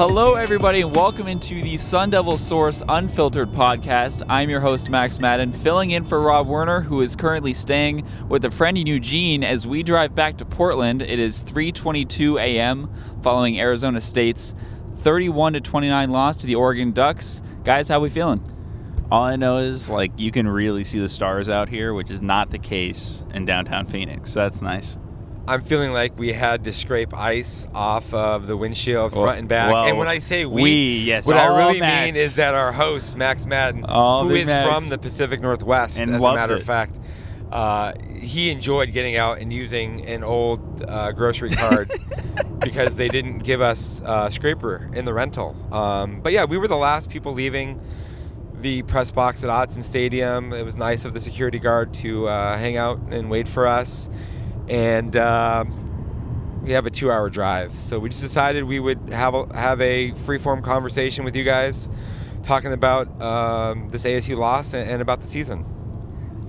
Hello, everybody, and welcome into the Sun Devil Source Unfiltered podcast. I'm your host, Max Madden, filling in for Rob Werner, who is currently staying with a friend in Eugene as we drive back to Portland. It is 3:22 a.m. following Arizona State's 31 to 29 loss to the Oregon Ducks. Guys, how we feeling? All I know is like you can really see the stars out here, which is not the case in downtown Phoenix. So That's nice. I'm feeling like we had to scrape ice off of the windshield Well- front and back. well, and when I say we, we, yes, what I really Max. mean is that our host, Max Madden, All who is Max. from the Pacific Northwest, And as a matter of fact, uh, he enjoyed getting out and using an old uh, grocery card because they didn't give us uh, scraper in the rental. Um, but yeah, we were the last people leaving the press box at Autzen Stadium. It was nice of the security guard to uh, hang out and wait for us. And uh, we have a two-hour drive, so we just decided we would have a, have a free-form conversation with you guys, talking about um, this ASU loss and, and about the season.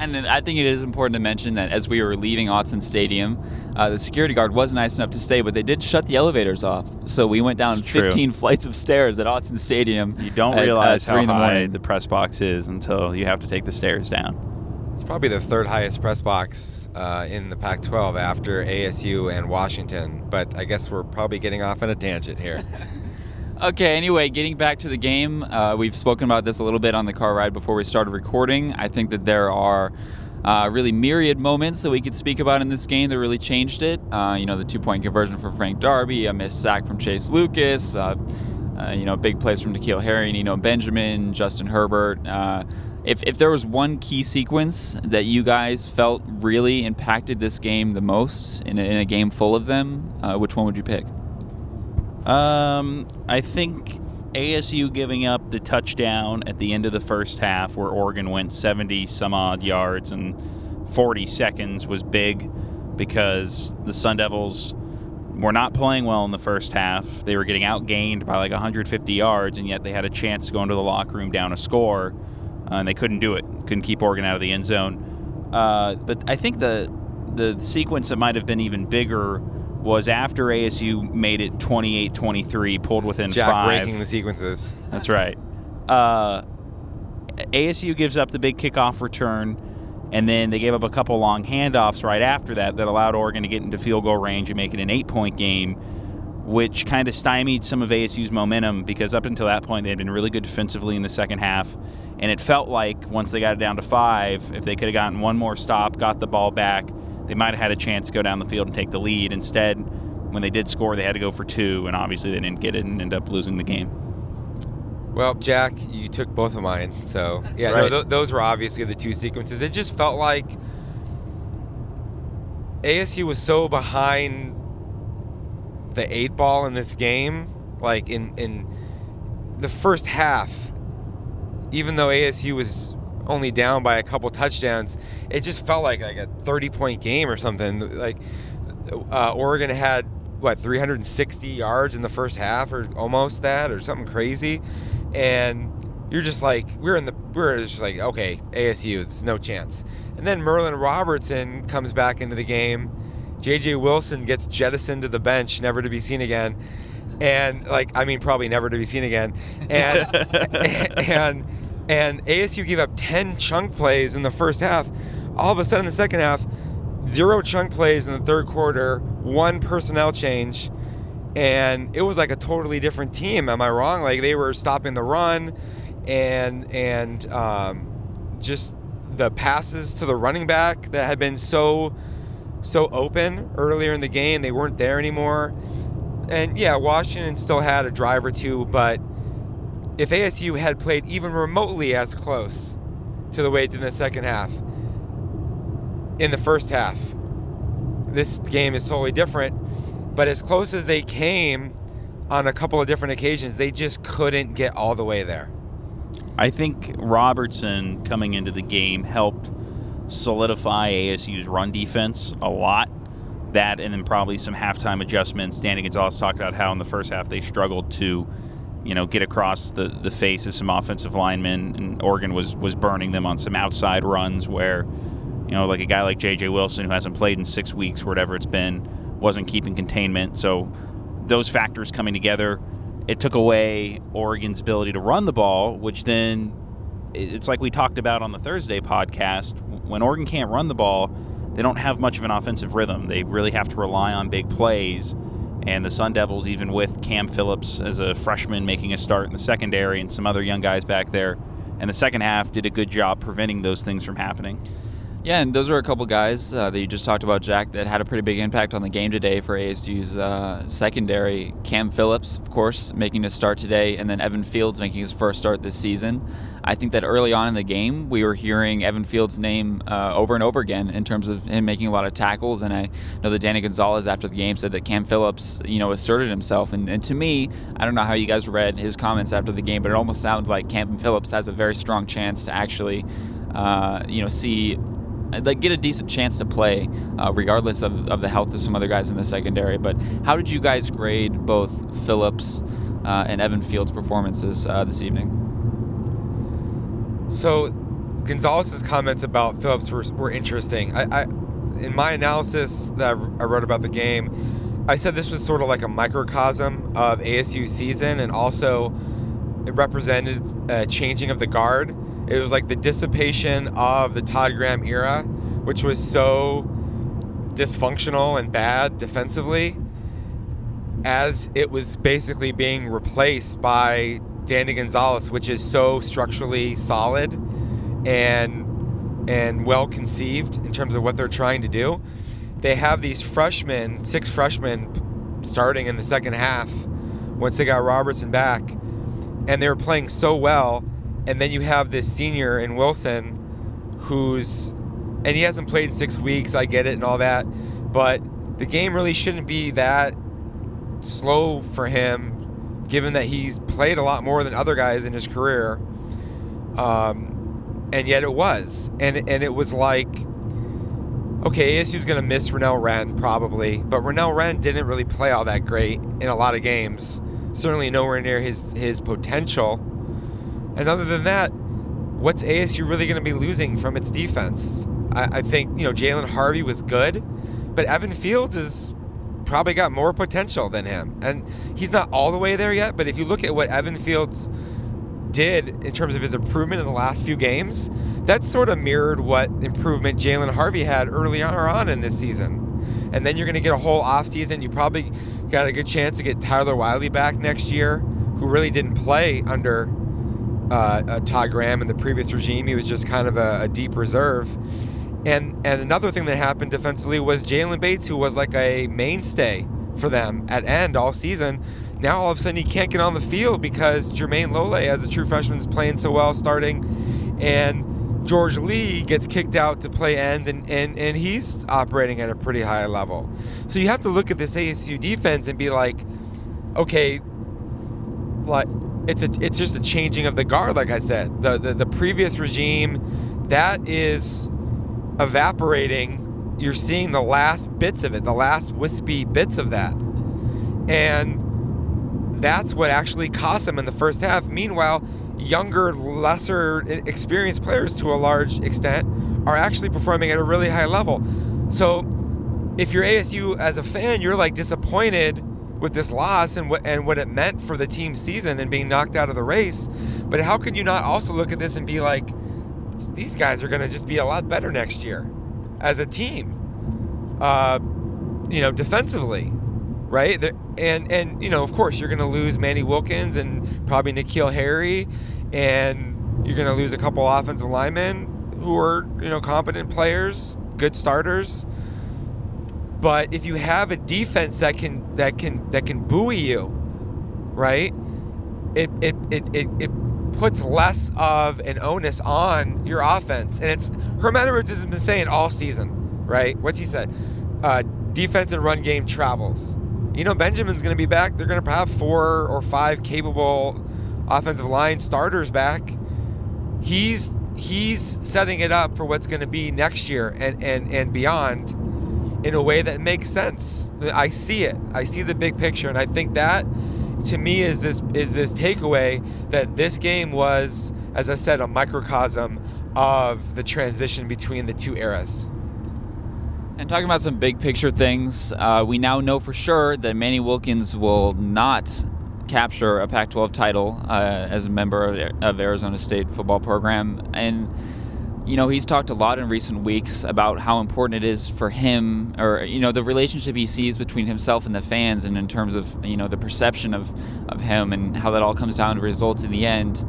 And then I think it is important to mention that as we were leaving Autzen Stadium, uh, the security guard was nice enough to stay, but they did shut the elevators off. So we went down 15 flights of stairs at Autzen Stadium. You don't at, uh, realize three how in the high the press box is until you have to take the stairs down. It's probably the third highest press box uh, in the Pac-12 after ASU and Washington, but I guess we're probably getting off on a tangent here. Okay, anyway, getting back to the game, uh, we've spoken about this a little bit on the car ride before we started recording. I think that there are uh, really myriad moments that we could speak about in this game that really changed it. Uh, you know, the two point conversion for Frank Darby, a missed sack from Chase Lucas, uh, uh, you know, big plays from N'Keal Harry, Eno Benjamin, Justin Herbert. If, if there was one key sequence that you guys felt really impacted this game the most in a, in a game full of them, uh, which one would you pick? Um, I think ASU giving up the touchdown at the end of the first half, where Oregon went 70 some odd yards and 40 seconds, was big because the Sun Devils were not playing well in the first half. They were getting outgained by like 150 yards, and yet they had a chance to go into the locker room down a score, uh, and they couldn't do it. Couldn't keep Oregon out of the end zone. Uh, but I think the the sequence that might have been even bigger was after ASU made it 28-23, pulled within Jack five. breaking the sequences. That's right. Uh, ASU gives up the big kickoff return, and then they gave up a couple long handoffs right after that that allowed Oregon to get into field goal range and make it an eight point game, which kind of stymied some of ASU's momentum because up until that point they had been really good defensively in the second half. And it felt like once they got it down to five, if they could have gotten one more stop, got the ball back, they might have had a chance to go down the field and take the lead. Instead, when they did score, they had to go for two, and obviously they didn't get it and end up losing the game. Well, Jack, you took both of mine. So, yeah, no, th- those were obviously the two sequences. It just felt like ASU was so behind the eight ball in this game. Like, in, in the first half, even though ASU was only down by a couple touchdowns, it just felt like, like a 30 point game or something. Like, uh, Oregon had what 360 yards in the first half or almost that or something crazy and you're just like we're in the we're just like okay ASU there's no chance and then Merlin Robertson comes back into the game JJ Wilson gets jettisoned to the bench never to be seen again and like I mean probably never to be seen again and and and ASU gave up 10 chunk plays in the first half all of a sudden in the second half zero chunk plays in the third quarter, one personnel change, and it was like a totally different team. Am I wrong? Like they were stopping the run, and and um, just the passes to the running back that had been so so open earlier in the game, they weren't there anymore. And yeah, Washington still had a drive or two, but if ASU had played even remotely as close to the way it did in the second half, in the first half. This game is totally different, but as close as they came on a couple of different occasions, they just couldn't get all the way there. I think Robertson coming into the game helped solidify ASU's run defense a lot. That and then probably some halftime adjustments. Danny Gonzalez talked about how in the first half they struggled to, you know, get across the, the face of some offensive linemen, and Oregon was was burning them on some outside runs where, you know, like a guy like J.J. Wilson who hasn't played in six weeks whatever it's been, wasn't keeping containment. So those factors coming together it took away Oregon's ability to run the ball, which then it's like we talked about on the Thursday podcast. When Oregon can't run the ball, they don't have much of an offensive rhythm. They really have to rely on big plays. And the Sun Devils, even with Cam Phillips as a freshman making a start in the secondary and some other young guys back there, in the second half, did a good job preventing those things from happening. Yeah, and those are a couple guys uh, that you just talked about, Jack, that had a pretty big impact on the game today for ASU's uh, secondary. Cam Phillips, of course, making a start today, and then Evan Fields making his first start this season. I think that early on in the game, we were hearing Evan Fields' name uh, over and over again in terms of him making a lot of tackles. And I know that Danny Gonzalez after the game said that Cam Phillips, you know, asserted himself. And, and to me, I don't know how you guys read his comments after the game, but it almost sounded like Cam Phillips has a very strong chance to actually, uh, you know, see like get a decent chance to play, uh, regardless of, of the health of some other guys in the secondary. But how did you guys grade both Phillips uh, and Evan Fields' performances uh, this evening? So, Gonzalez's comments about Phillips were, were interesting. I, I, in my analysis that I wrote about the game, I said this was sort of like a microcosm of ASU season, and also it represented a changing of the guard it was like the dissipation of the Todd Graham era, which was so dysfunctional and bad defensively, as it was basically being replaced by Danny Gonzalez, which is so structurally solid and and well conceived in terms of what they're trying to do. They have these freshmen, six freshmen starting in the second half once they got Robertson back, and they were playing so well and then you have this senior in Wilson who's and he hasn't played in six weeks. I get it and all that, but the game really shouldn't be that slow for him, given that he's played a lot more than other guys in his career. Um, and yet it was, and and it was like, okay, ASU's to miss Renell Wren probably, but Renell Wren didn't really play all that great in a lot of games. Certainly nowhere near his his potential. And other than that, what's ASU really going to be losing from its defense? I, I think, you know, Jalen Harvey was good, but Evan Fields is probably got more potential than him. And he's not all the way there yet, but if you look at what Evan Fields did in terms of his improvement in the last few games, that sort of mirrored what improvement Jalen Harvey had early on in this season. And then you're going to get a whole offseason. You probably got a good chance to get Tyler Whiley back next year, who really didn't play under uh, uh, Todd Graham in the previous regime. He was just kind of a, a deep reserve. And and another thing that happened defensively was Jalen Bates, who was like a mainstay for them at end all season. Now all of a sudden he can't get on the field because Jermayne Lole, as a true freshman, is playing so well starting, and George Lea gets kicked out to play end, and, and, and he's operating at a pretty high level. So you have to look at this ASU defense and be like, okay, like it's a it's just a changing of the guard like i said. The, the the previous regime that is evaporating. You're seeing the last bits of it the last wispy bits of that. And that's what actually cost them in the first half. Meanwhile younger lesser experienced players to a large extent are actually performing at a really high level. So if you're asu as a fan you're like disappointed with this loss and what and what it meant for the team season and being knocked out of the race. But how can you not also look at this and be like, these guys are going to just be a lot better next year as a team, uh, you know, defensively, right? and and you know, of course, you're going to lose Manny Wilkins and probably N'Keal Harry, and you're going to lose a couple offensive linemen who are you know competent players, good starters. But if you have a defense that can that can that can buoy you, right? It it it it, it puts less of an onus on your offense. And it's Herman Edwards has been saying all season, right? What's he said? Uh, defense and run game travels. You know, Benjamin's going to be back. They're going to have four or five capable offensive line starters back. He's he's setting it up for what's going to be next year and and and beyond in a way that makes sense. I see it. I see the big picture, and I think that to me is this is this takeaway that this game was, as I said, a microcosm of the transition between the two eras. And talking about some big picture things, uh, we now know for sure that Manny Wilkins will not capture a Pac-12 title uh, as a member of, of Arizona State football program, and you know he's talked a lot in recent weeks about how important it is for him, or you know the relationship he sees between himself and the fans, and in terms of you know the perception of of him and how that all comes down to results in the end.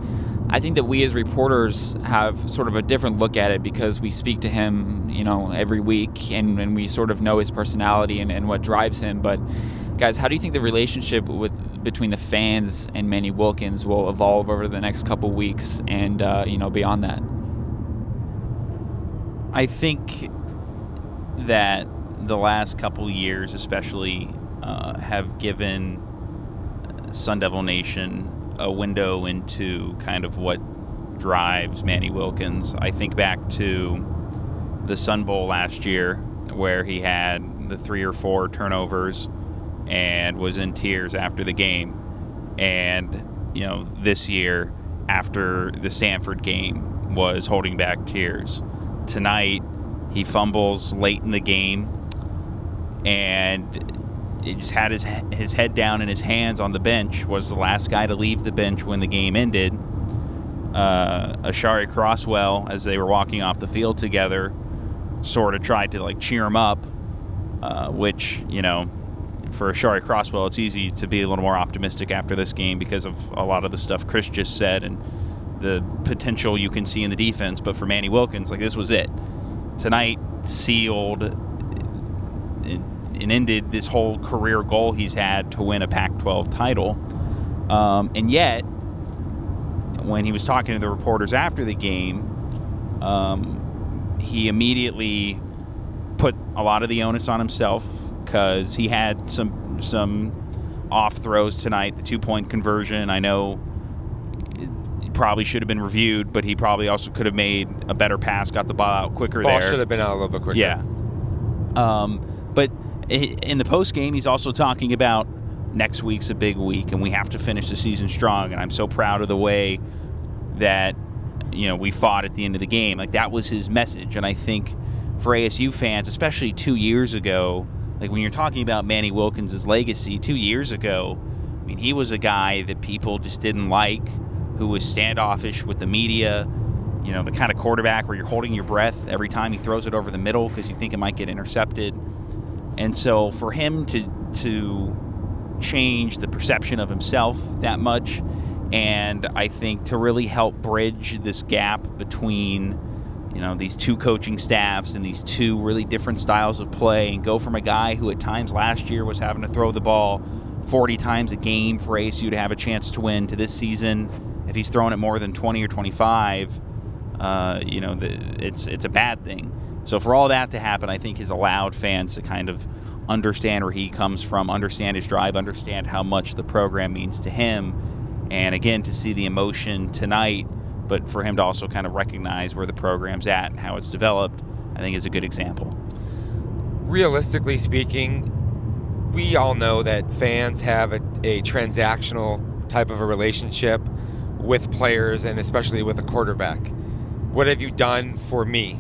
I think that we as reporters have sort of a different look at it because we speak to him, you know, every week and, and we sort of know his personality and, and what drives him. But guys, how do you think the relationship with between the fans and Manny Wilkins will evolve over the next couple weeks and uh, you know beyond that? I think that the last couple years, especially, uh, have given Sun Devil Nation a window into kind of what drives Manny Wilkins. I think back to the Sun Bowl last year where he had the three or four turnovers and was in tears after the game. And, you know, this year after the Stanford game was holding back tears. Tonight, he fumbles late in the game and he just had his his head down and his hands on the bench. Was the last guy to leave the bench when the game ended. Uh, Aashari Crosswell, as they were walking off the field together, sort of tried to like cheer him up, uh, which you know, for Aashari Crosswell, it's easy to be a little more optimistic after this game because of a lot of the stuff Chris just said and the potential you can see in the defense. But for Manny Wilkins, like this was it. Tonight sealed and ended this whole career goal he's had to win a Pac 12 title. Um, and yet, when he was talking to the reporters after the game, um, he immediately put a lot of the onus on himself because he had some some off throws tonight. The two point conversion, I know, probably should have been reviewed, but he probably also could have made a better pass, got the ball out quicker. Ball there. should have been out a little bit quicker. Yeah. Um, but in the post game, he's also talking about next week's a big week, and we have to finish the season strong. And I'm so proud of the way that you know we fought at the end of the game. Like that was his message, and I think for ASU fans, especially two years ago, like when you're talking about Manny Wilkins' legacy, two years ago, I mean he was a guy that people just didn't like, who was standoffish with the media. You know, the kind of quarterback where you're holding your breath every time he throws it over the middle because you think it might get intercepted. And so for him to to change the perception of himself that much and I think to really help bridge this gap between you know these two coaching staffs and these two really different styles of play and go from a guy who at times last year was having to throw the ball 40 times a game for ASU to have a chance to win to this season if he's throwing it more than 20 or 25 uh, you know the, it's it's a bad thing. So for all that to happen, I think has allowed fans to kind of understand where he comes from, understand his drive, understand how much the program means to him, and again to see the emotion tonight, but for him to also kind of recognize where the program's at and how it's developed, I think is a good example. Realistically speaking, we all know that fans have a, a transactional type of a relationship with players and especially with a quarterback. What have you done for me?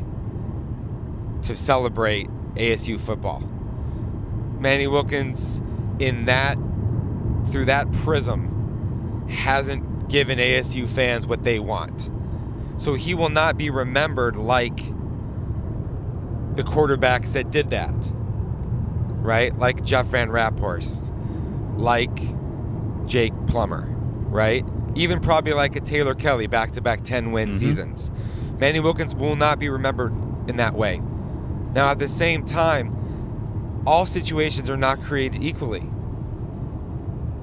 to celebrate ASU football. Manny Wilkins, in that, through that prism, hasn't given ASU fans what they want. So he will not be remembered like the quarterbacks that did that, right? Like Jeff Van Raaphorst, like Jake Plummer, right? Even probably like a Taylor Kelly, back to back 10 win mm-hmm. seasons. Manny Wilkins will not be remembered in that way. Now, at the same time, all situations are not created equally.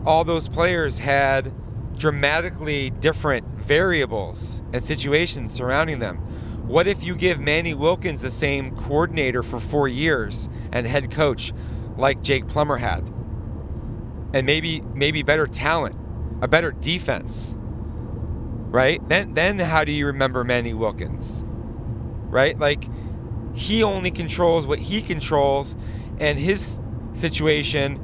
All those players had dramatically different variables and situations surrounding them. What if you give Manny Wilkins the same coordinator for four years and head coach like Jake Plummer had? And maybe maybe better talent, a better defense. Right? Then then how do you remember Manny Wilkins? Right? Like he only controls what he controls, and his situation,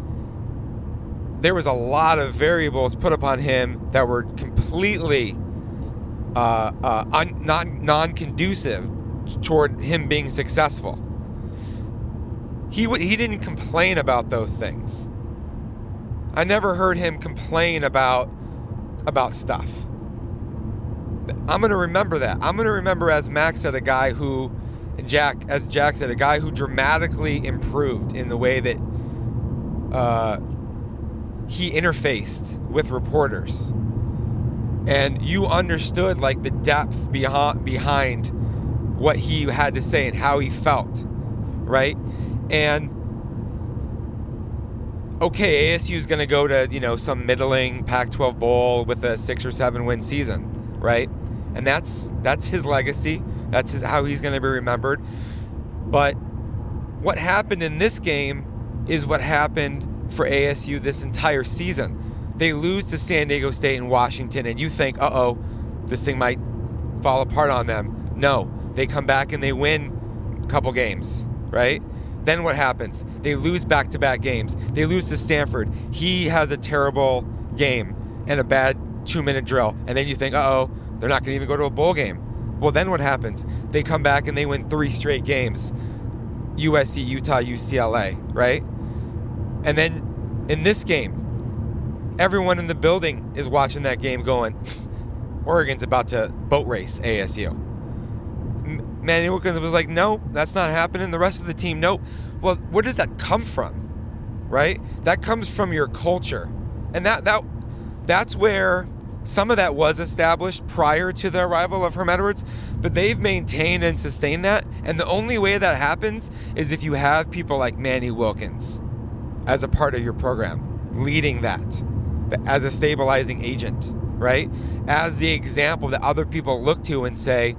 there was a lot of variables put upon him that were completely uh, uh, un- non non conducive toward him being successful. He w- he didn't complain about those things. I never heard him complain about about stuff. I'm gonna remember that. I'm gonna remember, as Max said, a guy who, Jack, as Jack said, a guy who dramatically improved in the way that uh, he interfaced with reporters, and you understood like the depth behind behind what he had to say and how he felt, right? And okay, ASU is going to go to you know some middling Pac-12 bowl with a six or seven win season, right? And that's that's his legacy. That's his, how he's going to be remembered. But what happened in this game is what happened for ASU this entire season. They lose to San Diego State and Washington, and you think, uh oh, this thing might fall apart on them. No, they come back and they win a couple games, right? Then what happens? They lose back to back games. They lose to Stanford. He has a terrible game and a bad two minute drill. And then you think, uh oh, they're not going to even go to a bowl game. Well, then what happens? They come back and they win three straight games USC, Utah, UCLA, right? And then in this game, everyone in the building is watching that game going, Oregon's about to boat race ASU. Manny Wilkins was like, no, that's not happening. The rest of the team, nope. Well, where does that come from? Right? That comes from your culture. And that that that's where some of that was established prior to the arrival of Herm Edwards, but they've maintained and sustained that. And the only way that happens is if you have people like Manny Wilkins as a part of your program, leading that as a stabilizing agent, right? As the example that other people look to and say,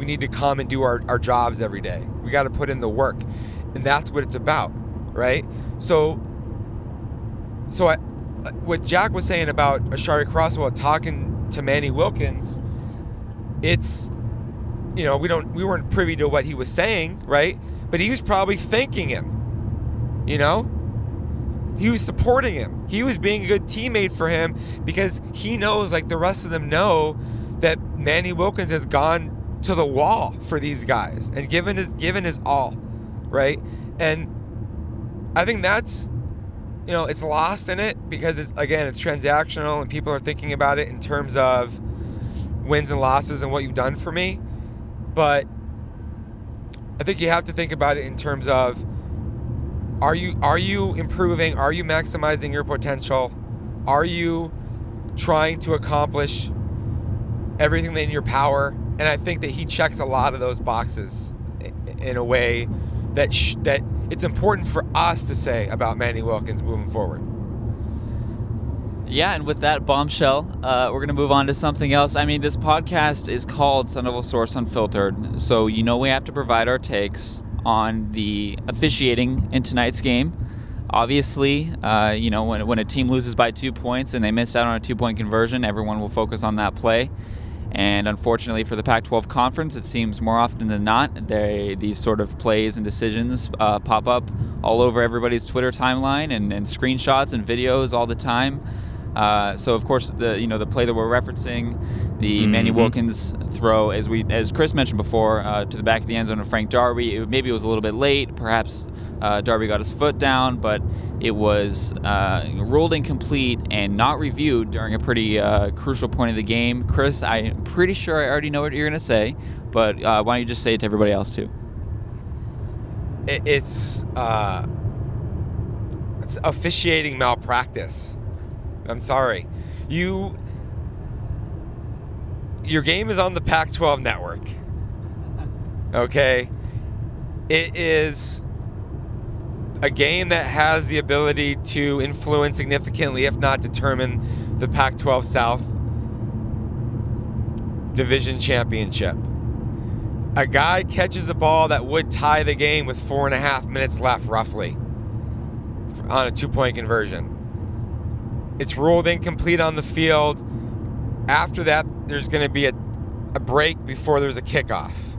we need to come and do our, our jobs every day. We got to put in the work. And that's what it's about, right? So, so I, what Jack was saying about Aashari Crosswell talking to Manny Wilkins, it's, you know, we don't, we weren't privy to what he was saying, right? But he was probably thanking him, you know? He was supporting him. He was being a good teammate for him because he knows, like the rest of them know, that Manny Wilkins has gone to the wall for these guys and given his given his all, right? And I think that's you know, it's lost in it because it's again, it's transactional and people are thinking about it in terms of wins and losses and what you've done for me. But I think you have to think about it in terms of are you are you improving? Are you maximizing your potential? Are you trying to accomplish everything in your power and I think that he checks a lot of those boxes in a way that sh- that it's important for us to say about Manny Wilkins moving forward. Yeah, and with that bombshell, uh, we're going to move on to something else. I mean, this podcast is called Sun Devil Source Unfiltered, so you know we have to provide our takes on the officiating in tonight's game. Obviously, uh, you know, when, when a team loses by two points and they miss out on a two point conversion, everyone will focus on that play. And unfortunately for the Pac 12 conference, it seems more often than not, they, these sort of plays and decisions uh, pop up all over everybody's Twitter timeline and, and screenshots and videos all the time. Uh, so of course the you know the play that we're referencing, the mm-hmm. Manny Wilkins throw, as we as Chris mentioned before, uh, to the back of the end zone of Frank Darby. It, maybe it was a little bit late. Perhaps uh, Darby got his foot down, but it was uh, ruled incomplete and not reviewed during a pretty uh, crucial point of the game. Chris, I'm pretty sure I already know what you're going to say, but uh, why don't you just say it to everybody else too? It's uh, it's officiating malpractice. I'm sorry, you. Your game is on the Pac-12 network. Okay, it is a game that has the ability to influence significantly, if not determine, the Pac 12 South Division Championship. A guy catches a ball that would tie the game with four and a half minutes left, roughly, on a two point conversion. It's ruled incomplete on the field. After that, there's going to be a, a break before there's a kickoff.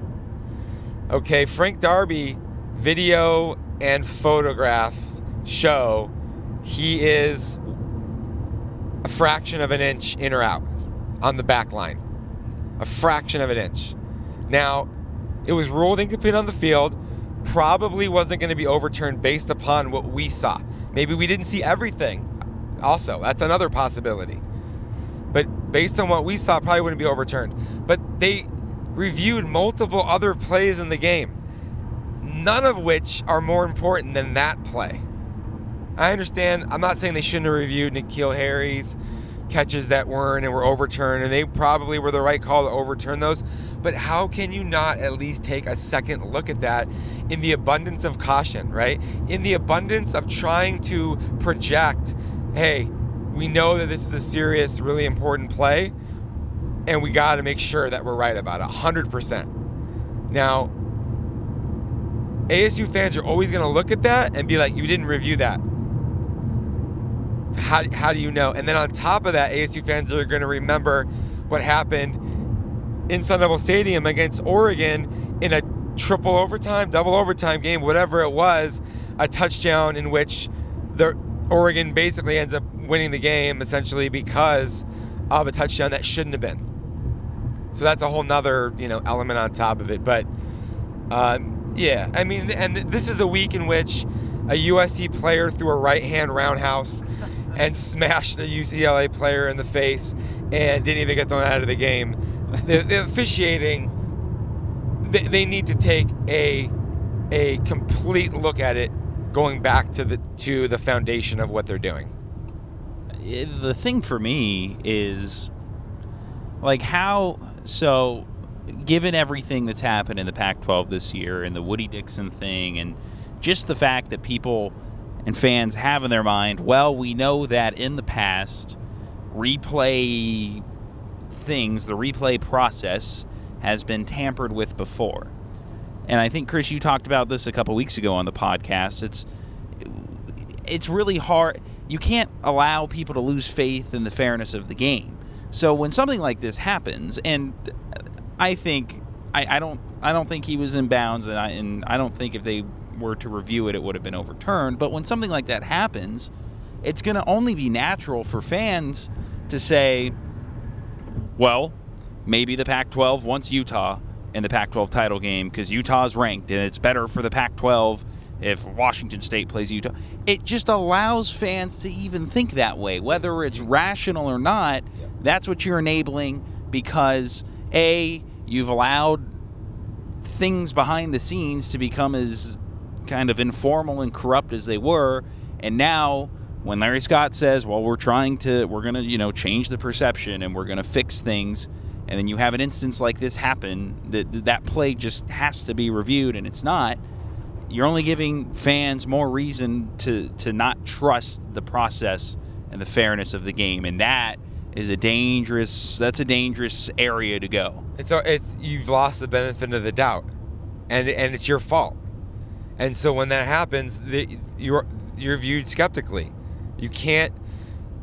Okay, Frank Darby video and photographs show he is a fraction of an inch in or out on the back line. A fraction of an inch. Now, it was ruled incomplete on the field, probably wasn't going to be overturned based upon what we saw. Maybe we didn't see everything. Also, that's another possibility. But based on what we saw, probably wouldn't be overturned. But they reviewed multiple other plays in the game, none of which are more important than that play. I understand. I'm not saying they shouldn't have reviewed N'Keal Harry's catches that weren't and were overturned, and they probably were the right call to overturn those. But how can you not at least take a second look at that in the abundance of caution, right? In the abundance of trying to project, hey, we know that this is a serious, really important play, and we got to make sure that we're right about it 100%. Now, ASU fans are always going to look at that and be like, you didn't review that. How, how do you know? And then on top of that, ASU fans are going to remember what happened in Sun Devil Stadium against Oregon in a triple overtime, double overtime game, whatever it was, a touchdown in which the Oregon basically ends up winning the game essentially because of a touchdown that shouldn't have been. So that's a whole nother you know element on top of it. But um, yeah, I mean, and this is a week in which a USC player threw a right hand roundhouse and smashed a UCLA player in the face and didn't even get thrown out of the game. The, the officiating, they, they need to take a a complete look at it, going back to the to the foundation of what they're doing. Eh, the thing for me is like how so given everything that's happened in the Pac-12 this year and the Woody Dixon thing and just the fact that people and fans have in their mind, well, we know that in the past, replay things, the replay process has been tampered with before. And I think Chris, you talked about this a couple weeks ago on the podcast. It's it's really hard. You can't allow people to lose faith in the fairness of the game. So when something like this happens, and I think I, I don't I don't think he was in bounds, and I and I don't think if they were to review it, it would have been overturned. But when something like that happens, it's going to only be natural for fans to say, well, maybe the Pac 12 wants Utah in the Pac 12 title game because Utah's ranked and it's better for the Pac 12 if Washington State plays Utah. It just allows fans to even think that way, whether it's rational or not. That's what you're enabling because, A, you've allowed things behind the scenes to become as kind of informal and corrupt as they were. And now, when Larry Scott says, well, we're trying to, we're going to, you know, change the perception and we're going to fix things, and then you have an instance like this happen, that that play just has to be reviewed and it's not, you're only giving fans more reason to, to not trust the process and the fairness of the game. And that is a dangerous, that's a dangerous area to go. It's, it's, you've lost the benefit of the doubt and, and it's your fault. And so when that happens, the, you're you're viewed skeptically. You can't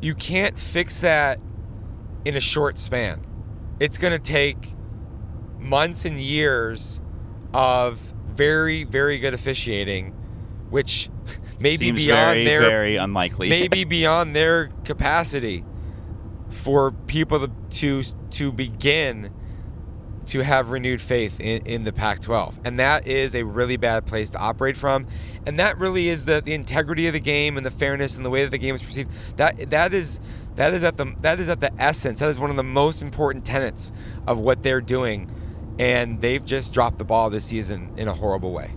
you can't fix that in a short span. It's going to take months and years of very very good officiating, which may be beyond very, their very unlikely. maybe beyond their capacity for people to to, to begin to have renewed faith in, in the Pac 12. And that is a really bad place to operate from. And that really is the, the integrity of the game and the fairness and the way that the game is perceived. That that is that is at the that is at the essence. That is one of the most important tenets of what they're doing. And they've just dropped the ball this season in a horrible way.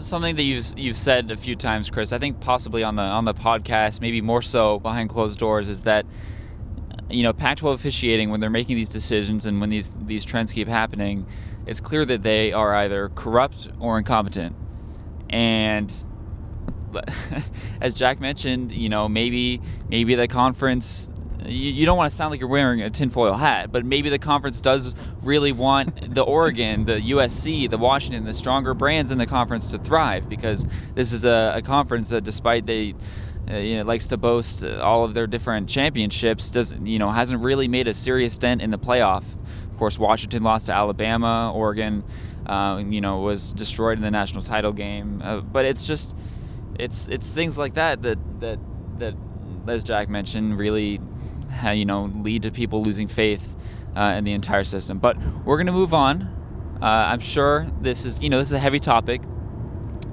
Something that you've you've said a few times, Chris. I think possibly on the on the podcast, maybe more so behind closed doors, is that you know, Pac-12 officiating when they're making these decisions and when these these trends keep happening, it's clear that they are either corrupt or incompetent. And as Jack mentioned, you know, maybe maybe the conference. You, you don't want to sound like you're wearing a tinfoil hat, but maybe the conference does really want the Oregon, the USC, the Washington, the stronger brands in the conference to thrive because this is a, a conference that, despite they uh, you know, likes to boast all of their different championships, doesn't you know hasn't really made a serious dent in the playoff. Of course, Washington lost to Alabama. Oregon, uh, you know, was destroyed in the national title game. Uh, but it's just it's it's things like that that that that as Jack mentioned really you know lead to people losing faith uh, in the entire system. But we're gonna move on. Uh, I'm sure this is you know this is a heavy topic.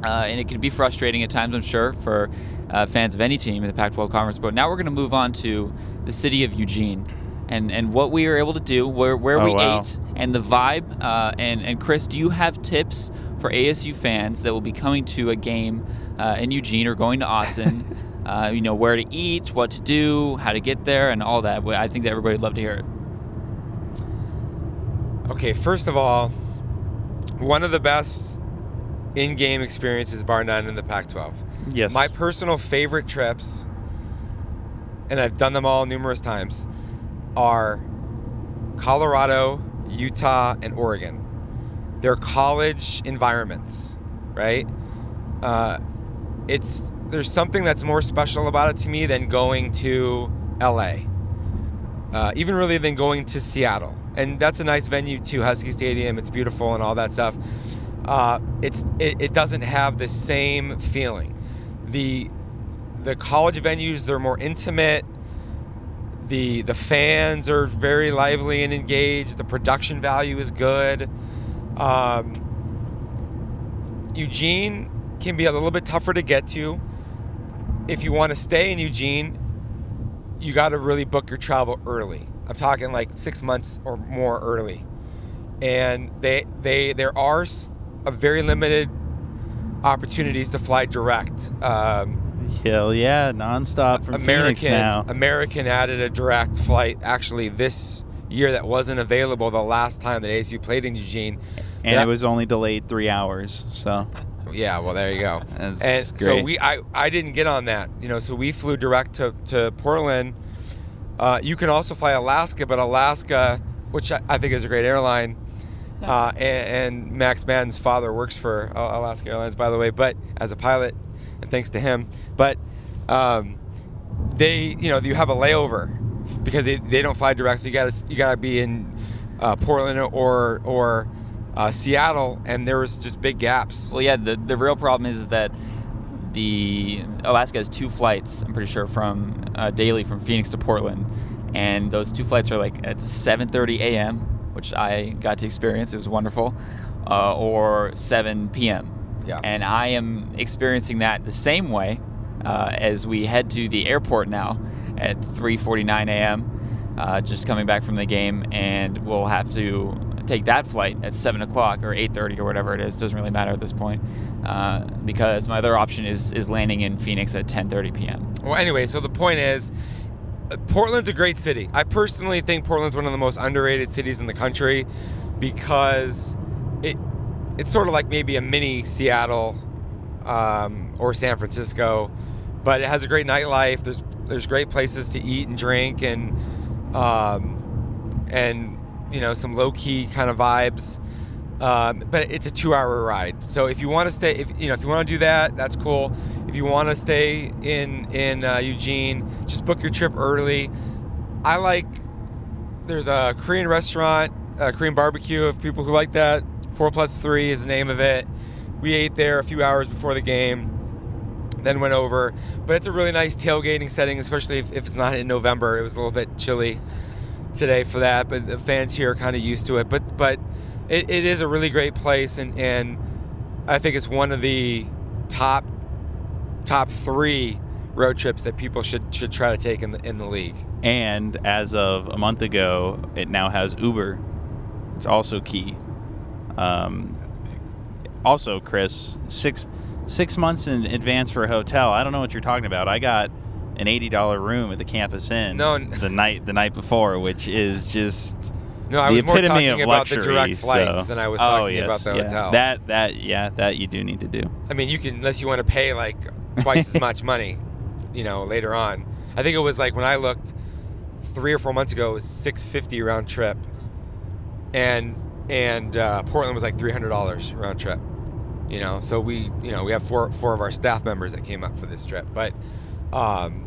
uh, and it can be frustrating at times, I'm sure, for uh, fans of any team in the Pac-12 conference. But now we're going to move on to the city of Eugene. And, and what we were able to do, where, where Oh, we wow. ate, and the vibe. Uh, and, and Chris, do you have tips for ASU fans that will be coming to a game uh, in Eugene are going to Autzen? uh, you know, where to eat, what to do, how to get there, and all that. I think that everybody would love to hear it. Okay, first of all, one of the best in-game experiences, bar none, in the Pac-12. Yes. My personal favorite trips, and I've done them all numerous times, are Colorado, Utah, and Oregon. They're college environments, right? Uh, it's there's something that's more special about it to me than going to LA, uh, even really than going to Seattle. And that's a nice venue too, Husky Stadium. It's beautiful and all that stuff. Uh, it's it, it doesn't have the same feeling. The the college venues they're more intimate. The the fans are very lively and engaged. The production value is good. Um, Eugene can be a little bit tougher to get to. If you want to stay in Eugene, you got to really book your travel early. I'm talking like six months or more early, and they they there are a very limited opportunities to fly direct. Um, Hell yeah, nonstop from Phoenix now. American added a direct flight actually this year that wasn't available the last time that ASU played in Eugene. and That- it was only delayed three hours. So Yeah, well there you go. That's and so we I, I didn't get on that. You know, so we flew direct to, to Portland. Uh, you can also fly Alaska, but Alaska, which I, I think is a great airline, uh, and, and Max Madden's father works for uh, Alaska Airlines, by the way, but as a pilot, and thanks to him. But um, they, you know, you have a layover because they, they don't fly direct, so you got to you got to be in uh, Portland or or uh, Seattle, and there was just big gaps. Well, yeah, the, the real problem is, is that the Alaska has two flights. I'm pretty sure from uh, daily from Phoenix to Portland, and those two flights are like at 7:30 a.m., which I got to experience. It was wonderful, uh, or 7 p.m. Yeah. And I am experiencing that the same way uh, as we head to the airport now at 3:49 a.m. Uh, just coming back from the game, and we'll have to take that flight at 7 o'clock or 8.30 or whatever it is doesn't really matter at this point uh, because my other option is is landing in phoenix at 10.30 p.m Well, anyway, so the point is, uh, Portland's a great city. I personally think Portland's one of the most underrated cities in the country because it it's sort of like maybe a mini Seattle um, or San Francisco, but it has a great nightlife. There's there's great places to eat and drink and um, and you know some low key kind of vibes. Um, but it's a two-hour ride. So if you want to stay, if you know, if you want to do that, that's cool. If you want to stay in in uh, Eugene, just book your trip early. I like. There's a Korean restaurant, a Korean barbecue. If people who like that, Four Plus Three is the name of it. We ate there a few hours before the game, then went over. But it's a really nice tailgating setting, especially if, if it's not in November. It was a little bit chilly today for that, but the fans here are kind of used to it. But but it, it is a really great place, and and I think it's one of the top top three road trips that people should should try to take in the in the league. And as of a month ago, it now has Uber. It's also key. Um, also, Chris, six six months in advance for a hotel. I don't know what you're talking about. I got an eighty dollar room at the Campus Inn No, the night the night before, which is just No, I the was more talking about luxury. the direct flights so- than I was oh, talking yes, about the yeah. hotel. That that yeah, that you do need to do. I mean, you can unless you want to pay like twice as much money, you know, later on. I think it was like when I looked three or four months ago, it was six fifty round trip, and and uh, Portland was like three hundred dollars round trip. You know, so we you know we have four four of our staff members that came up for this trip, but um,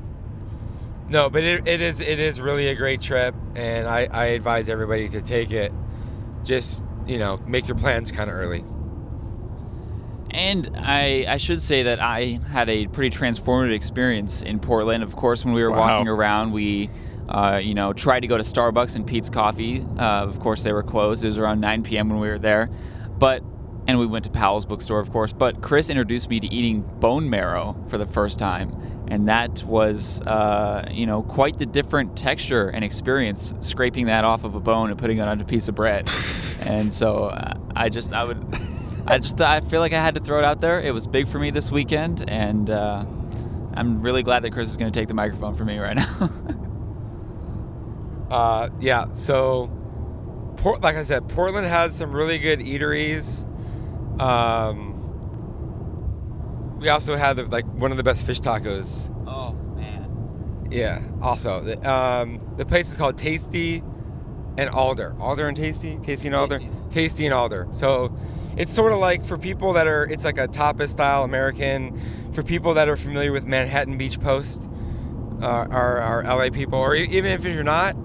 no, but it, it is it is really a great trip, and I, I advise everybody to take it. Just you know, make your plans kind of early. And I, I should say that I had a pretty transformative experience in Portland. Of course, when we were Wow. walking around, we, uh, you know, tried to go to Starbucks and Peet's Coffee. Uh, of course, they were closed. It was around 9 p.m. when we were there. But and we went to Powell's bookstore, of course. But Chris introduced me to eating bone marrow for the first time, and that was, uh, you know, quite the different texture and experience. Scraping that off of a bone and putting it on a piece of bread, and so uh, I just, I would, I just, I feel like I had to throw it out there. It was big for me this weekend, and uh, I'm really glad that Chris is going to take the microphone for me right now. Uh, yeah. So, Port, like I said, Portland has some really good eateries. Um, we also have the, like one of the best fish tacos. oh man. Yeah. Also, the, um, the place is called Tasty and Alder. Alder and Tasty. Tasty and Alder. Tasty. Tasty and Alder. So, it's sort of like for people that are, it's like a tapas style American. For people that are familiar with Manhattan Beach Post, uh, our, our LA people, or even if you're not,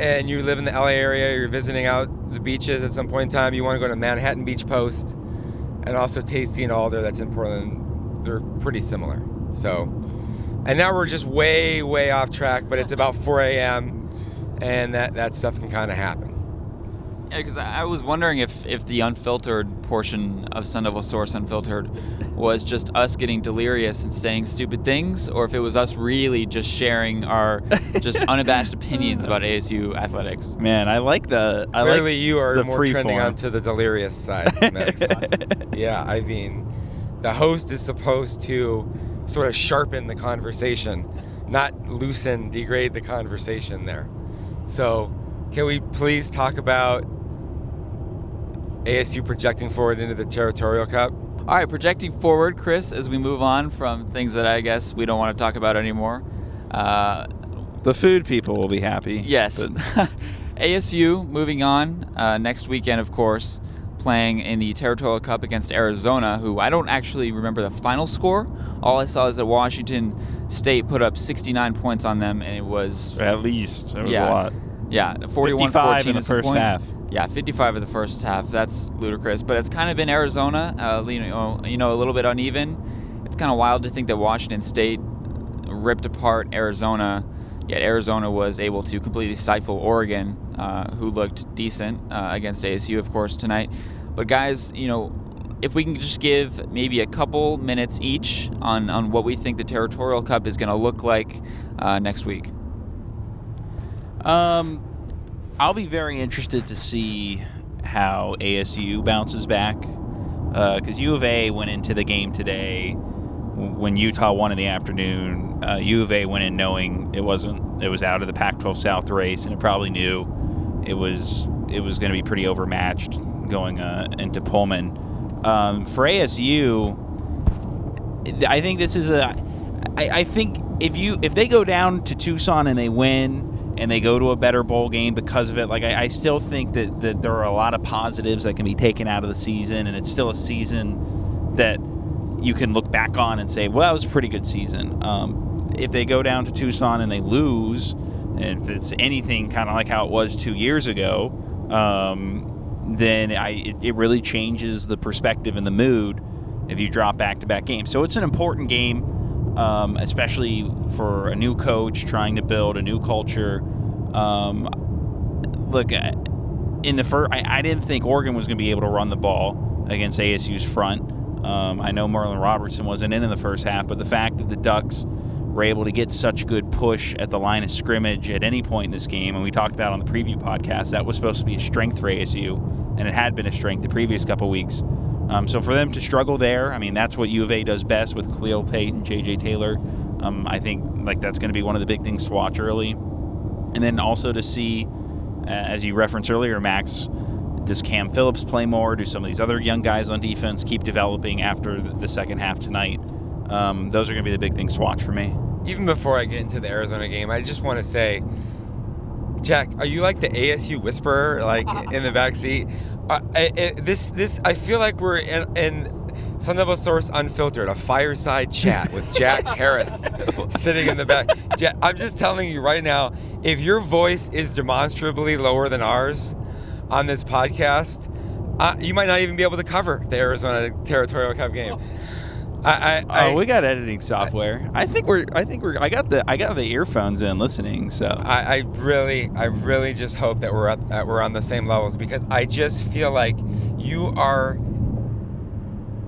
and you live in the LA area, you're visiting out the beaches at some point in time, you want to go to Manhattan Beach Post and also Tasty and Alder that's in Portland. They're pretty similar. So, and now we're just way, way off track, but it's about 4 a.m. and that, that stuff can kind of happen. Yeah, because I I was wondering if, if the unfiltered portion of Sun Devil Source Unfiltered was just us getting delirious and saying stupid things, or if it was us really just sharing our just unabashed opinions about ASU athletics. Man, I like the. I Clearly, like you are the more trending form. onto the delirious side, Max. yeah, I mean, the host is supposed to sort of sharpen the conversation, not loosen, degrade the conversation there. So, can we please talk about ASU projecting forward into the Territorial Cup? All right, projecting forward, Chris, as we move on from things that I guess we don't want to talk about anymore. Uh, the food people will be happy. Yes. but- ASU moving on uh, next weekend, of course, playing in the Territorial Cup against Arizona, who I don't actually remember the final score. All I saw is that Washington State put up 69 points on them, and it was at least it was Yeah. a lot. yeah 41 55 in the first point. half. Yeah, 55 of the first half. That's ludicrous, but it's kind of been Arizona. Uh, you know, you know, a little bit uneven. It's kind of wild to think that Washington State ripped apart Arizona, yet Arizona was able to completely stifle Oregon, uh, who looked decent uh, against ASU, of course, tonight. But guys, you know, if we can just give maybe a couple minutes each on on what we think the Territorial Cup is going to look like uh, next week. Um, I'll be very interested to see how ASU bounces back because U of A went into the game today when Utah won in the afternoon. Uh, U of A went in knowing it wasn't it was out of the Pac-12 South race, and it probably knew it was it was going to be pretty overmatched going uh, into Pullman. Um, for ASU, I think this is a. I, I think if you if they go down to Tucson and they win and they go to a better bowl game because of it, like I, I still think that that there are a lot of positives that can be taken out of the season, and it's still a season that you can look back on and say, well, that was a pretty good season. Um, if they go down to Tucson and they lose, and if it's anything kind of like how it was two years ago, um, then I it, it really changes the perspective and the mood if you drop back-to-back games. So it's an important game, um, especially for a new coach trying to build a new culture. Um, look, in the first, I, I didn't think Oregon was going to be able to run the ball against ASU's front. Um, I know Merlin Robertson wasn't in in the first half, but the fact that the Ducks were able to get such good push at the line of scrimmage at any point in this game, and we talked about on the preview podcast, that was supposed to be a strength for ASU, and it had been a strength the previous couple weeks. Um, so for them to struggle there, I mean, that's what U of A does best with Khalil Tate and J.J. Taylor. Um, I think like that's going to be one of the big things to watch early, and then also to see, uh, as you referenced earlier, Max, does Cam Phillips play more? Do some of these other young guys on defense keep developing after the the second half tonight? Um, those are going to be the big things to watch for me. Even before I get into the Arizona game, I just want to say, Jack, are you like the ASU whisperer, like in the back seat? Uh, I, I, this, this, I feel like we're in, in Sun Devil Source Unfiltered, a fireside chat with Jack Harris sitting in the back. Jack, I'm just telling you right now, if your voice is demonstrably lower than ours on this podcast, uh, you might not even be able to cover the Arizona Territorial Cup game. I, I, I, oh, we got editing software. I think we're. I think we're. I got the. I got the earphones in listening. So I, I really, I really just hope that we're up. that we're on the same levels because I just feel like you are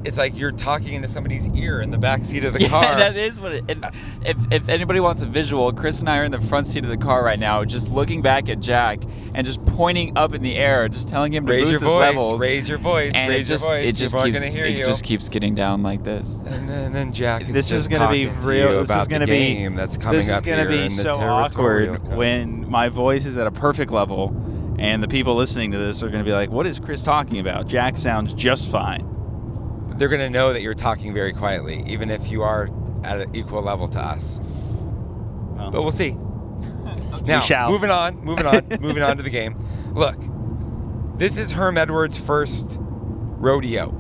it's like you're talking into somebody's ear in the back seat of the yeah, car. that is what it. And uh, if if anybody wants a visual, Chris and I are in the front seat of the car right now, just looking back at Jack and just pointing up in the air, just telling him to raise boost your his voice. levels. Raise your voice. and raise just your voice. it just People keeps are hear it you. just keeps getting down like this. and then, and then Jack is this is just gonna be talking to real. you This about is gonna the be game that's coming up. this is gonna here be so awkward cup. when my voice is at a perfect level, and the people listening to this are gonna be like, "What is Chris talking about?" Jack sounds just fine. They're going to know that you're talking very quietly, even if you are at an equal level to us. Well, But we'll see. Now, shall. moving on, moving on, moving on to the game. Look, this is Herm Edwards' first rodeo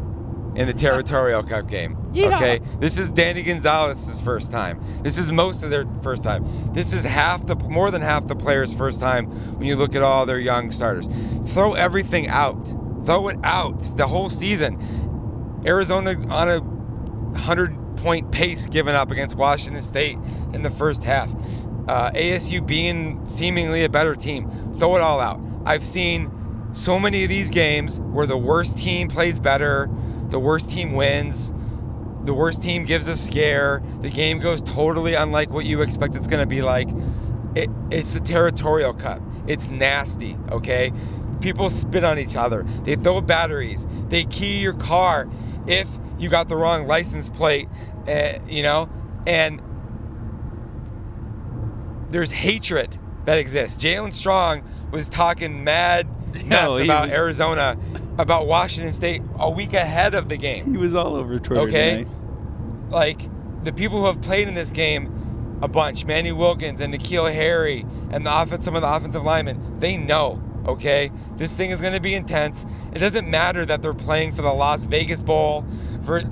in the Territorial Cup game. Yeah. Okay, this is Danny Gonzales's first time. This is most of their first time. This is half the more than half the players' first time when you look at all their young starters. Throw everything out. Throw it out. The whole season. Arizona on a 100 point pace given up against Washington State in the first half. Uh, ASU being seemingly a better team. Throw it all out. I've seen so many of these games where the worst team plays better, the worst team wins, the worst team gives a scare, the game goes totally unlike what you expect it's going to be like. It, it's the territorial cup. It's nasty, okay? People spit on each other. They throw batteries. They key your car if you got the wrong license plate, uh, you know? And there's hatred that exists. Jaelen Strong was talking mad mess No, about was- Arizona, about Washington State a week ahead of the game he was all over Twitter. Okay. tonight. like the people who have played in this game a bunch, Manny Wilkins and N'Keal Harry and the offense, some of the offensive linemen, they know. Okay, this thing is going to be intense. It doesn't matter that they're playing for the Las Vegas Bowl ver-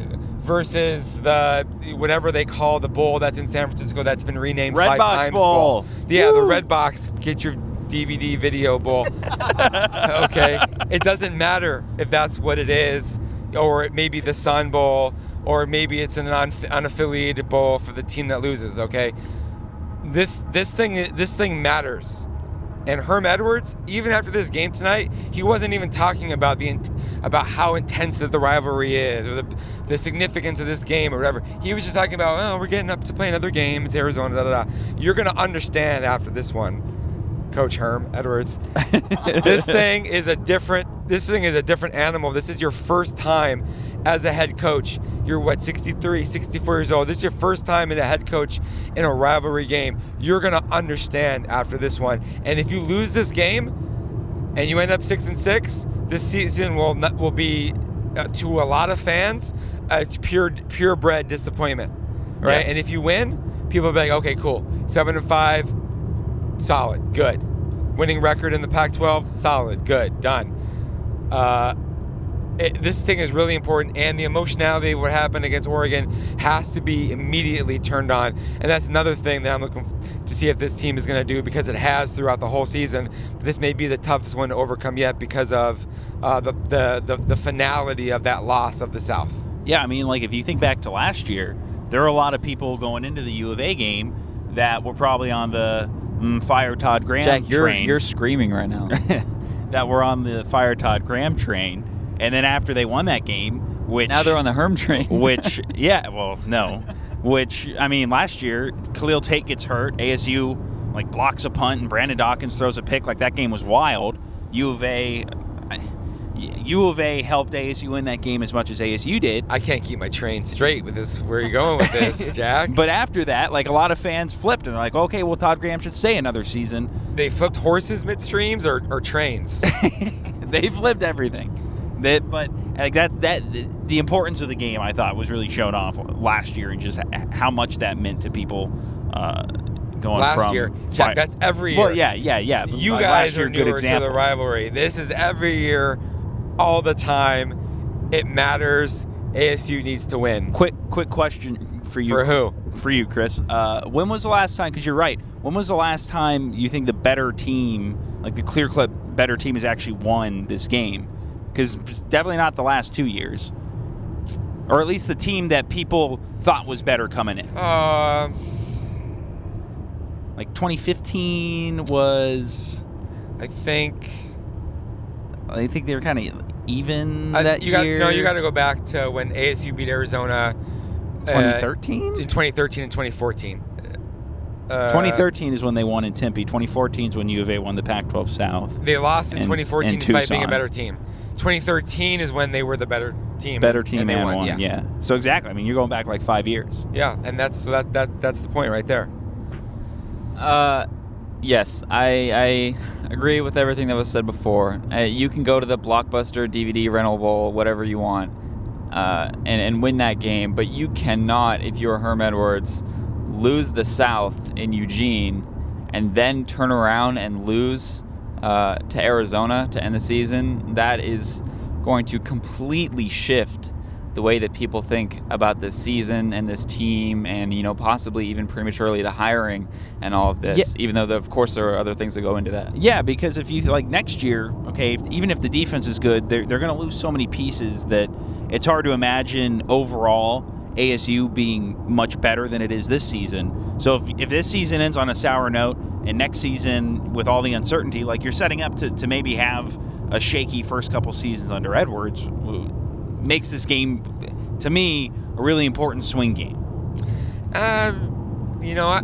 versus the whatever they call the bowl that's in San Francisco that's been renamed Red five Box times Bowl. Yeah, the Red Box. Get your DVD video bowl. okay, it doesn't matter if that's what it is, or it may be the Sun Bowl, or maybe it's an unf- unaffiliated bowl for the team that loses. Okay, this this thing this thing matters. And Herm Edwards, even after this game tonight, he wasn't even talking about the about how intense that the rivalry is or the, the significance of this game or whatever. He was just talking about, oh, we're getting up to play another game. It's Arizona. Da, da, da. You're gonna understand after this one, Coach Herm Edwards. this thing is a different. This thing is a different animal. This is your first time as a head coach. You're what 63, 64 years old. This is your first time in a head coach in a rivalry game. You're gonna understand after this one. And if you lose this game and you end up six and six, this season will not, will be uh, to a lot of fans a pure purebred disappointment, right? Yeah. And if you win, people will be like, okay, cool, seven and five, solid, good. Winning record in the Pac-12, solid, good, done. Uh, it, this thing is really important, and the emotionality of what happened against Oregon has to be immediately turned on. And that's another thing that I'm looking to see if this team is going to do because it has throughout the whole season. This may be the toughest one to overcome yet because of uh, the, the, the the finality of that loss of the South. Yeah, I mean, like if you think back to last year, there are a lot of people going into the U of A game that were probably on the mm, fire Todd Graham Jack, you're train. you're screaming right now. that were on the fire Todd Graham train, and then after they won that game, which now they're on the Herm train. which yeah, well, no, which I mean, last year Khalil Tate gets hurt, ASU like blocks a punt, and Brandon Dawkins throws a pick. Like that game was wild. U of A. U of A helped ASU win that game as much as ASU did. I can't keep my train straight with this. Where are you going with this, Jack? But after that, like a lot of fans flipped and they're like, okay, well Todd Graham should stay another season. they flipped horses midstreams or, or trains. they flipped everything. That, but like that, that the importance of the game, I thought, was really shown off last year, and just how much that meant to people uh, going from Last year, Jack, that's every year. Well, yeah, yeah, yeah. You guys are good newer to the rivalry. This is every year, all the time. It matters. ASU needs to win. Quick, quick question for you. For who? For you, Chris. Uh, when was the last time? Because you're right. When was the last time you think the better team, like the clear clip better team, has actually won this game? Because definitely not the last two years, or at least the team that people thought was better coming in. Uh, Like 2015 was. I think I think they were kind of even I- that you got year? no. You got to go back to when ASU beat Arizona. uh, 2013. in 2013 and 2014. Uh, 2013 is when they won in Tempe. 2014 is when U of A won the Pac-12 South. They lost in and- 2014 and despite being a better team. 2013 is when they were the better team. Better team and and, they won. Yeah. Yeah. So exactly. I mean, you're going back like five years. Yeah, and that's so that that that's the point right there. Uh, yes, I, I agree with everything that was said before. Uh, you can go to the Blockbuster DVD rental bowl, whatever you want, uh, and, and win that game, but you cannot, if you're Herm Edwards, lose the South in Eugene and then turn around and lose uh, to Arizona to end the season. That is going to completely shift the way that people think about this season and this team and you know possibly even prematurely the hiring and all of this Yeah. even though of course there are other things that go into that Yeah, because if you like next year, okay, if, even if the defense is good, they're, they're going to lose so many pieces that it's hard to imagine overall ASU being much better than it is this season. So if, if this season ends on a sour note and next season with all the uncertainty, like you're setting up to, to maybe have a shaky first couple seasons under Edwards, makes this game, to me, a really important swing game. Um, you know, I,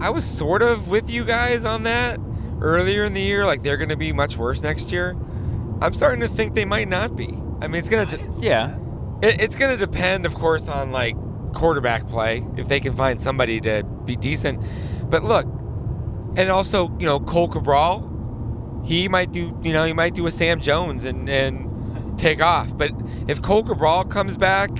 I was sort of with you guys on that earlier in the year. Like they're going to be much worse next year. I'm starting to think they might not be. I mean, it's gonna de- Yeah. it, it's gonna depend, of course, on like quarterback play if they can find somebody to be decent. But look, and also you know Cohl Cabral, he might do you know he might do a Sam Jones and and take off. But if Cohl Cabral comes back,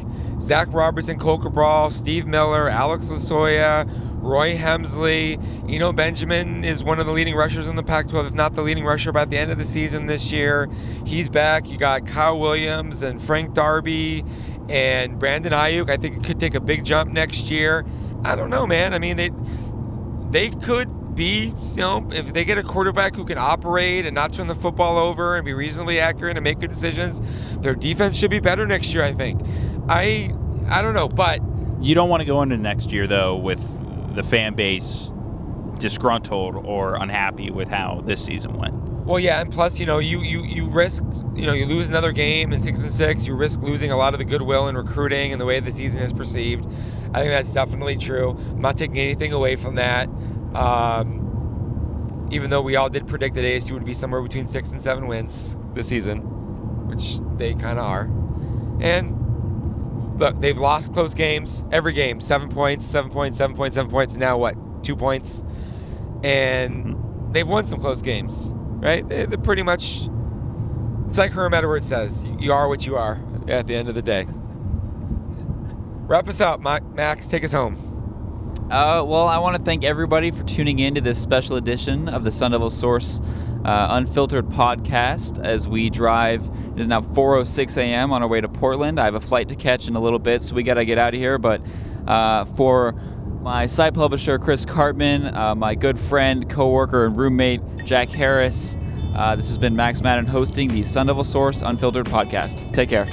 Zach Robertson, Cohl Cabral, Steve Miller, Alex Losoya, Roy Hemsley, Eno Benjamin is one of the leading rushers in the Pac-12, if not the leading rusher by the end of the season this year. He's back. You got Kyle Williams and Frank Darby and Brandon Aiyuk. I think it could take a big jump next year. I don't know, man. I mean, they they could be, you know, if they get a quarterback who can operate and not turn the football over and be reasonably accurate and make good decisions, their defense should be better next year. I think. I I don't know, but You don't want to go into next year though with the fan base disgruntled or unhappy with how this season went. Well, yeah, and plus, you know, you you you risk, you know, you lose another game in six and six. You risk losing a lot of the goodwill in recruiting and the way the season is perceived. I think that's definitely true. I'm not taking anything away from that. Um, even though we all did predict that ASU would be somewhere between six and seven wins this season, which they kind of are. And look, they've lost close games every game. Seven points, seven points, seven points, seven points. And now what? Two points. And they've won some close games, right? They- They're pretty much. It's like Herm Edwards says: "You are what you are." At the end of the day. Wrap us up, Max. Take us home. Uh, well, I want to thank everybody for tuning in to this special edition of the Sun Devil Source uh, Unfiltered podcast as we drive. It is now 4:06 a.m. on our way to Portland. I have a flight to catch in a little bit, so we got to get out of here. But uh, for my site publisher Chris Karpman, uh, my good friend, coworker, and roommate Jack Harris, uh, this has been Max Madden hosting the Sun Devil Source Unfiltered podcast. Take care.